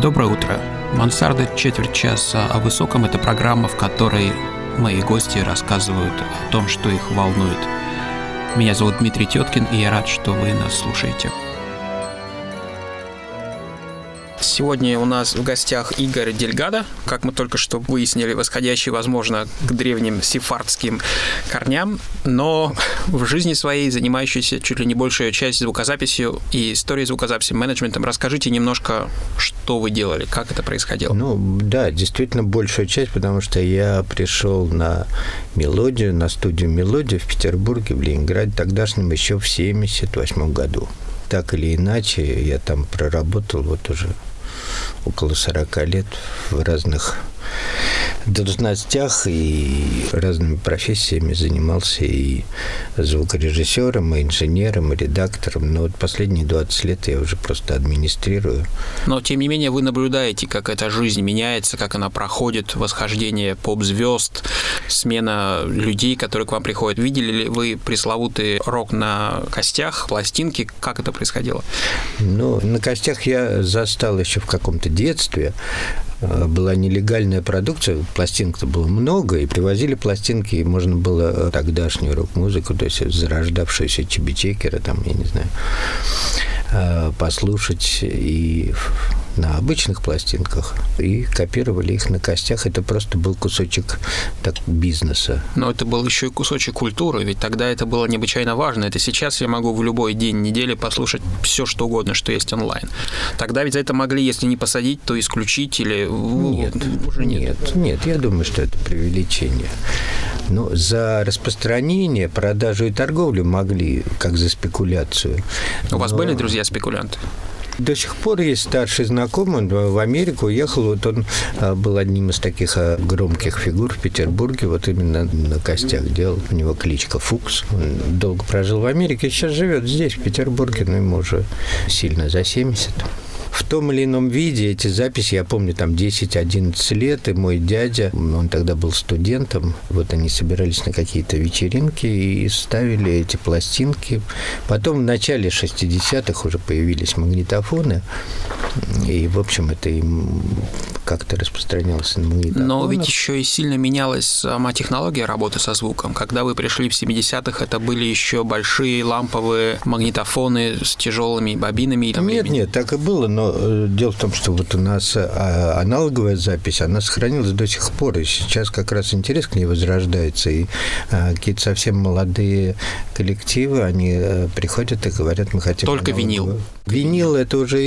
Доброе утро. Мансарда четверть часа о высоком – это программа, в которой мои гости рассказывают о том, что их волнует. Меня зовут Дмитрий Теткин, и я рад, что вы нас слушаете. Сегодня у нас в гостях Игорь Дельгада, как мы только что выяснили, восходящий, возможно, к древним сефардским корням, но в жизни своей занимающийся чуть ли не большую часть звукозаписью и историей звукозаписи, менеджментом. Расскажите немножко, что вы делали, как это происходило. Ну, да, действительно большую часть, потому что я пришел на мелодию, на студию «Мелодия» в Петербурге, в Ленинграде, тогдашнем еще в 78 году так или иначе, я там проработал вот уже около 40 лет в разных должностях и разными профессиями занимался и звукорежиссером, и инженером, и редактором. Но вот последние 20 лет я уже просто администрирую. Но, тем не менее, вы наблюдаете, как эта жизнь меняется, как она проходит, восхождение поп-звезд, смена людей, которые к вам приходят. Видели ли вы пресловутый рок на костях, пластинки? Как это происходило? Ну, на костях я застал еще в каком-то детстве. Э, была нелегальная продукция, пластинок-то было много, и привозили пластинки, и можно было тогдашнюю рок-музыку, то есть зарождавшуюся чебичекера, там, я не знаю, э, послушать и на обычных пластинках и копировали их на костях. Это просто был кусочек так, бизнеса. Но это был еще и кусочек культуры, ведь тогда это было необычайно важно. Это сейчас я могу в любой день недели послушать все, что угодно, что есть онлайн. Тогда ведь за это могли, если не посадить, то исключить или... Нет, уже нет. Нет, нет, я думаю, что это преувеличение. Но за распространение, продажу и торговлю могли, как за спекуляцию. У вас были друзья-спекулянты? До сих пор есть старший знакомый, он в Америку уехал, вот он а, был одним из таких а, громких фигур в Петербурге, вот именно на костях делал, у него кличка Фукс, он долго прожил в Америке, сейчас живет здесь, в Петербурге, но ему уже сильно за 70 в том или ином виде эти записи, я помню, там 10-11 лет, и мой дядя, он тогда был студентом, вот они собирались на какие-то вечеринки и ставили эти пластинки. Потом в начале 60-х уже появились магнитофоны, и, в общем, это им как-то распространялось на магнитофонах. Но ведь еще и сильно менялась сама технология работы со звуком. Когда вы пришли в 70-х, это были еще большие ламповые магнитофоны с тяжелыми бобинами. Там, нет, нет, так и было, но э, дело в том, что вот у нас э, аналоговая запись, она сохранилась до сих пор, и сейчас как раз интерес к ней возрождается, и э, какие-то совсем молодые коллективы, они приходят и говорят, мы хотим Только винил. Винил – это уже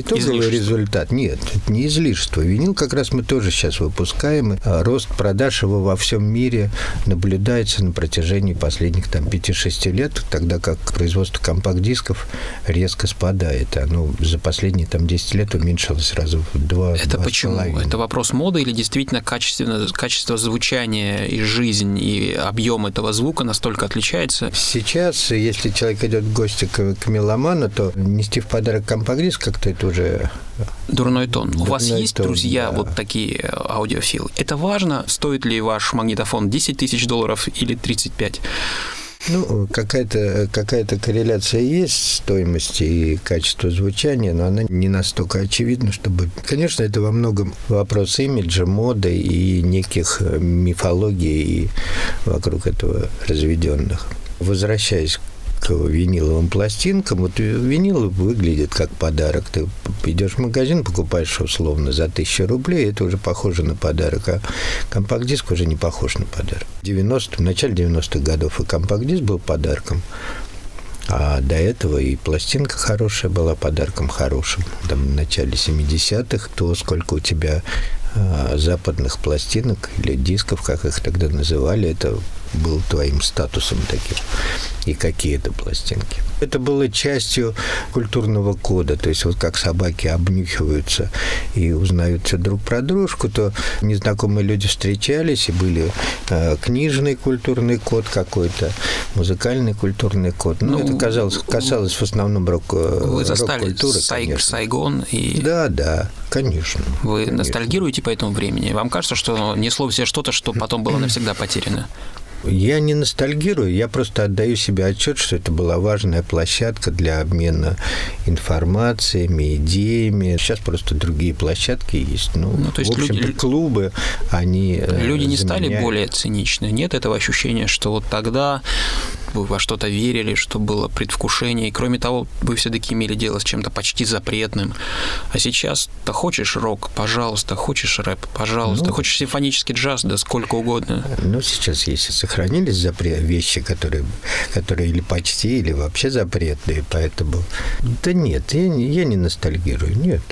итоговый излишество. результат. Нет, это не излишество. Винил как раз мы тоже сейчас выпускаем. Рост продаж его во всем мире наблюдается на протяжении последних там 5-6 лет, тогда как производство компакт-дисков резко спадает. Оно за последние там 10 лет уменьшилось сразу в два Это почему? Это вопрос моды или действительно качественно, качество звучания и жизнь, и объем этого звука настолько отличается? Сейчас, если человек идет в гости к, к меломану, то нести в подарок компакт-диск как-то это уже... Дурной тон. Дурной У вас есть тон, друзья да. вот такие аудиофилы? Это важно? Стоит ли ваш магнитофон 10 тысяч долларов или 35? Ну, какая-то какая корреляция есть стоимости и качества звучания, но она не настолько очевидна, чтобы... Конечно, это во многом вопрос имиджа, моды и неких мифологий вокруг этого разведенных. Возвращаясь к виниловым пластинкам. Вот винил выглядит как подарок. Ты идешь в магазин, покупаешь условно за тысячу рублей, это уже похоже на подарок, а компакт-диск уже не похож на подарок. В 90 в начале 90-х годов и компакт-диск был подарком, а до этого и пластинка хорошая была подарком хорошим. Там в начале 70-х, то сколько у тебя а, западных пластинок или дисков, как их тогда называли, это был твоим статусом таким и какие это пластинки. Это было частью культурного кода, то есть вот как собаки обнюхиваются и узнают все друг про дружку, то незнакомые люди встречались, и были э, книжный культурный код какой-то, музыкальный культурный код. Ну, ну это казалось, касалось в основном рок, э, вы рок-культуры, Сай, Сайгон и... Да, да, конечно. Вы конечно. ностальгируете по этому времени? Вам кажется, что несло все что-то, что потом было навсегда потеряно? Я не ностальгирую, я просто отдаю себе отчет, что это была важная площадка для обмена информациями, идеями. Сейчас просто другие площадки есть. Ну, ну то есть в общем люди, клубы, они э, Люди не заменяют... стали более циничны. Нет этого ощущения, что вот тогда вы во что-то верили, что было предвкушение. И кроме того, вы все-таки имели дело с чем-то почти запретным. А сейчас, ты хочешь рок, пожалуйста, хочешь рэп, пожалуйста, ну, хочешь симфонический джаз, да сколько угодно. Ну, сейчас есть сохранились запрет, вещи, которые, которые или почти, или вообще запретные, поэтому... Да нет, я, я не ностальгирую, нет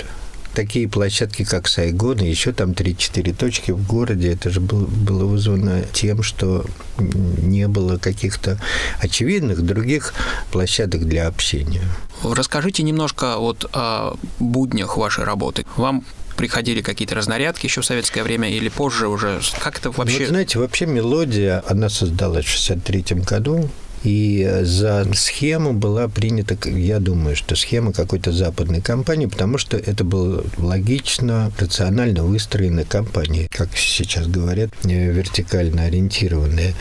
такие площадки, как Сайгон, и еще там 3-4 точки в городе, это же было, было вызвано тем, что не было каких-то очевидных других площадок для общения. Расскажите немножко вот о буднях вашей работы. Вам приходили какие-то разнарядки еще в советское время или позже уже? Как это вообще? Ну, вот, знаете, вообще мелодия, она создалась в 63 году, и за схему была принята, я думаю, что схема какой-то западной компании, потому что это было логично, рационально выстроенная компания, как сейчас говорят, э, вертикально ориентированная.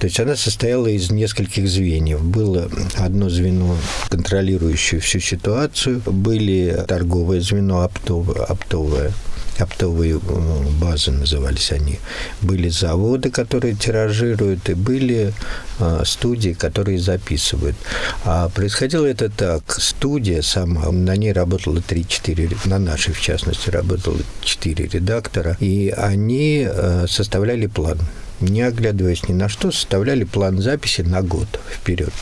То есть она состояла из нескольких звеньев. Было одно звено, контролирующее всю ситуацию, были торговое звено, оптовое, оптовое оптовые э, базы назывались они. Были заводы, которые тиражируют, и были э, студии, которые записывают. А происходило это так. Студия сама, на ней работало 3-4, на нашей, в частности, работало 4 редактора, и они э, составляли план не оглядываясь ни на что, составляли план записи на год вперед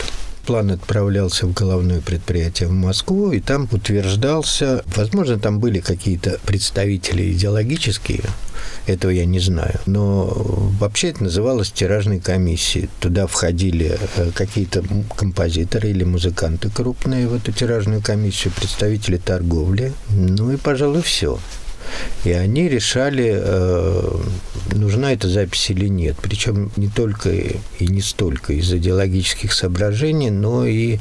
план отправлялся в головное предприятие в Москву, и там утверждался, возможно, там были какие-то представители идеологические, этого я не знаю. Но вообще это называлось тиражной комиссией. Туда входили э, какие-то композиторы или музыканты крупные в эту тиражную комиссию, представители торговли. Ну и, пожалуй, все. И они решали, э, нужна эта запись или нет. Причем не только и не столько из идеологических соображений, но и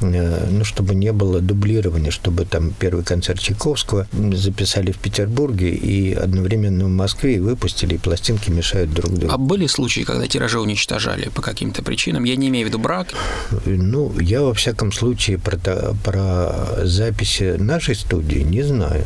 э, ну, чтобы не было дублирования, чтобы там первый концерт Чайковского записали в Петербурге и одновременно в Москве и выпустили, и пластинки мешают друг другу. А были случаи, когда тиражи уничтожали по каким-то причинам? Я не имею в виду брак. Ну, я во всяком случае про, про записи нашей студии не знаю.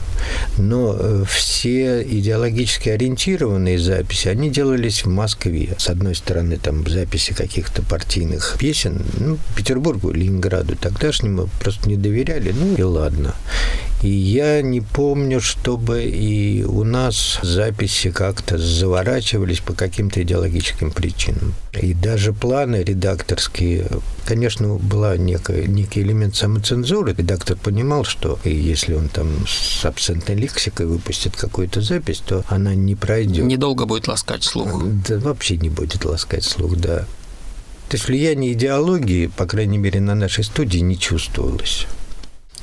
Но э, все идеологически ориентированные записи, они делались в Москве. С одной стороны, там записи каких-то партийных песен, ну, Петербургу, Ленинграду тогдашнему просто не доверяли, ну и ладно. И я не помню, чтобы и у нас записи как-то заворачивались по каким-то идеологическим причинам. И даже планы редакторские, конечно, была некая, некий элемент самоцензуры. Редактор понимал, что если он там с абсентной лексикой выпустит какую-то запись, то она не пройдет. Недолго будет ласкать слух. Да вообще не будет ласкать слух, да. То есть влияние идеологии, по крайней мере, на нашей студии не чувствовалось.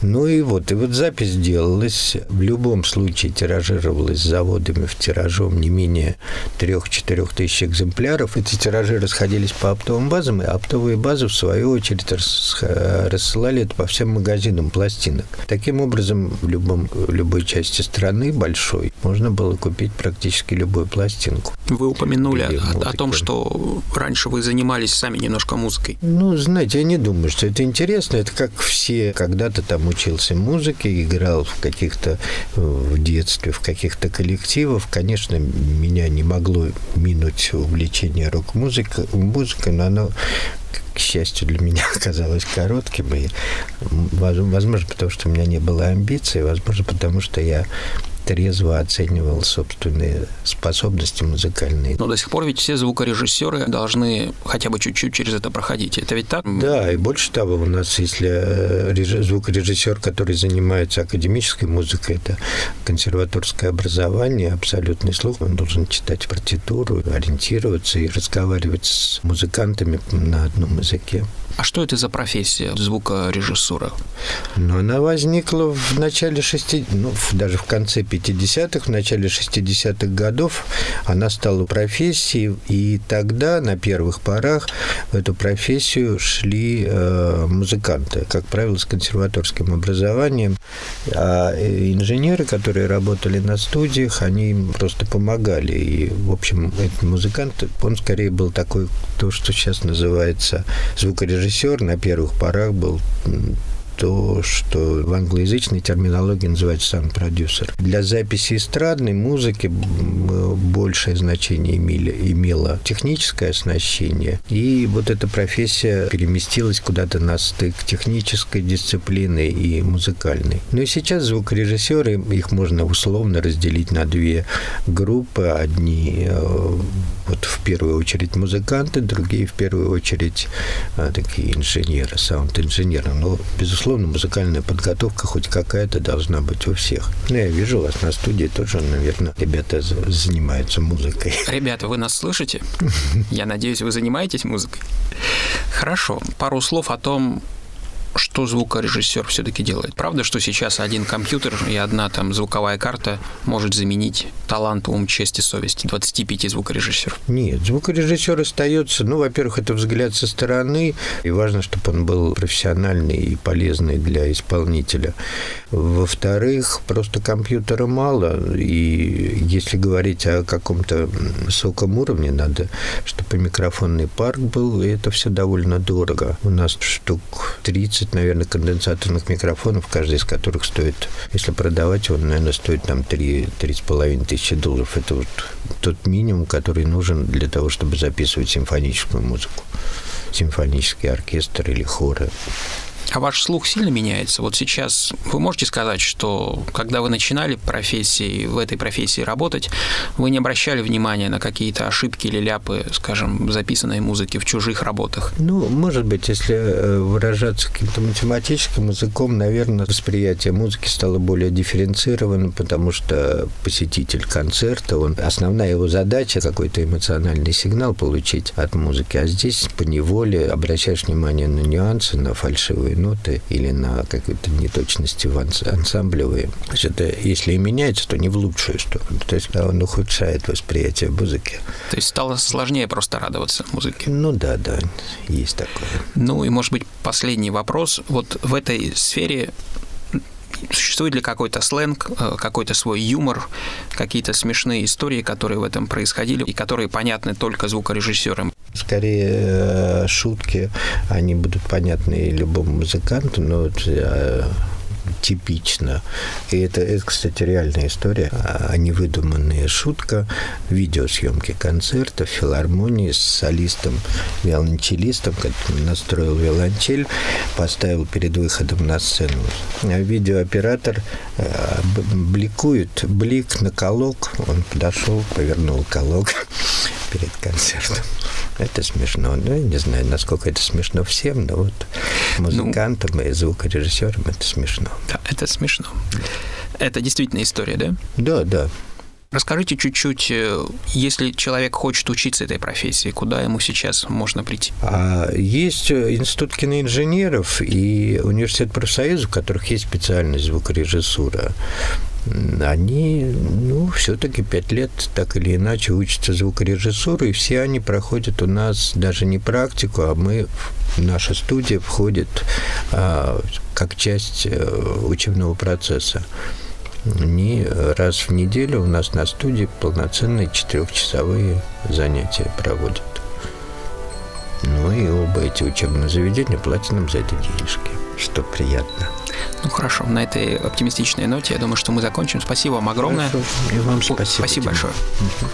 Ну и вот, и вот запись делалась, в любом случае тиражировалась заводами в тиражом не менее 3-4 тысяч экземпляров. Эти тиражи расходились по оптовым базам, и оптовые базы, в свою очередь, рассылали это по всем магазинам пластинок. Таким образом, в, любом, в любой части страны большой можно было купить практически любую пластинку. Вы упомянули о, о том, что раньше вы занимались сами немножко музыкой. Ну, знаете, я не думаю, что это интересно. Это как все когда-то там учился музыке, играл в каких-то в детстве, в каких-то коллективах. Конечно, меня не могло минуть увлечение рок-музыкой, музыкой, но оно к счастью, для меня оказалось коротким. И, возможно, потому что у меня не было амбиций, возможно, потому что я трезво оценивал собственные способности музыкальные. Но до сих пор ведь все звукорежиссеры должны хотя бы чуть-чуть через это проходить. Это ведь так? Да, и больше того, у нас, если э, звукорежиссер, который занимается академической музыкой, это консерваторское образование, абсолютный слух, он должен читать партитуру, ориентироваться и разговаривать с музыкантами на одном языке. А что это за профессия звукорежиссура? Ну, она возникла в начале 60 ну, даже в конце 50-х, в начале 60-х годов она стала профессией, и тогда на первых порах в эту профессию шли э, музыканты, как правило, с консерваторским образованием, а инженеры, которые работали на студиях, они им просто помогали. И, в общем, этот музыкант, он скорее был такой, то, что сейчас называется звукорежиссер, на первых порах был то, что в англоязычной терминологии называется саунд-продюсер. Для записи эстрадной музыки большее значение имели, имело техническое оснащение, и вот эта профессия переместилась куда-то на стык технической дисциплины и музыкальной. Но и сейчас звукорежиссеры, их можно условно разделить на две группы. Одни э, вот в первую очередь музыканты, другие в первую очередь а, такие инженеры, саунд-инженеры. Но, безусловно, музыкальная подготовка хоть какая-то должна быть у всех. Ну, я вижу вас на студии тоже, наверное, ребята занимаются музыкой. Ребята, вы нас слышите? Я надеюсь, вы занимаетесь музыкой. Хорошо. Пару слов о том, что звукорежиссер все-таки делает. Правда, что сейчас один компьютер и одна там звуковая карта может заменить талант, ум, честь и совесть 25 звукорежиссеров? Нет, звукорежиссер остается, ну, во-первых, это взгляд со стороны, и важно, чтобы он был профессиональный и полезный для исполнителя. Во-вторых, просто компьютера мало, и если говорить о каком-то высоком уровне, надо, чтобы микрофонный парк был, и это все довольно дорого. У нас штук 30 30, наверное, конденсаторных микрофонов, каждый из которых стоит, если продавать, он, наверное, стоит там 3-3,5 тысячи долларов. Это вот тот минимум, который нужен для того, чтобы записывать симфоническую музыку. Симфонический оркестр или хоры. А ваш слух сильно меняется? Вот сейчас вы можете сказать, что когда вы начинали профессии, в этой профессии работать, вы не обращали внимания на какие-то ошибки или ляпы, скажем, записанной музыки в чужих работах? Ну, может быть, если э, выражаться каким-то математическим языком, наверное, восприятие музыки стало более дифференцированным, потому что посетитель концерта, он, основная его задача какой-то эмоциональный сигнал получить от музыки, а здесь по неволе обращаешь внимание на нюансы, на фальшивые ноты или на какие-то неточности в ансамблевые. Значит, если и меняется, то не в лучшую сторону. То есть он ухудшает восприятие музыки. То есть стало сложнее просто радоваться музыке? Ну да, да, есть такое. Ну и, может быть, последний вопрос. Вот в этой сфере Существует ли какой-то сленг, э, какой-то свой юмор, какие-то смешные истории, которые в этом происходили и которые понятны только звукорежиссерам? Скорее, э, шутки, они будут понятны любому музыканту, но вот э, типично. И это, это, кстати, реальная история, а не выдуманная шутка. Видеосъемки концерта в филармонии с солистом, виолончелистом, который настроил виолончель, поставил перед выходом на сцену. А видеооператор э, бликует, блик на колок. Он подошел, повернул колок перед концертом. Это смешно. Ну, я не знаю, насколько это смешно всем, но вот музыкантам ну, и звукорежиссерам это смешно. Да, это смешно. Это действительно история, да? Да, да. Расскажите чуть-чуть, э, если человек хочет учиться этой профессии, куда ему сейчас можно прийти? А есть э, институт киноинженеров и университет профсоюза, в которых есть специальность звукорежиссура они, ну, все-таки пять лет так или иначе учатся звукорежиссуру, и все они проходят у нас даже не практику, а мы, наша студия входит а, как часть а, учебного процесса. Они раз в неделю у нас на студии полноценные четырехчасовые занятия проводят. Ну и оба эти учебные заведения платят нам за это денежки, что приятно. Ну хорошо, на этой оптимистичной ноте я думаю, что мы закончим. Спасибо вам огромное. Хорошо. И вам спасибо. Спасибо большое. Угу.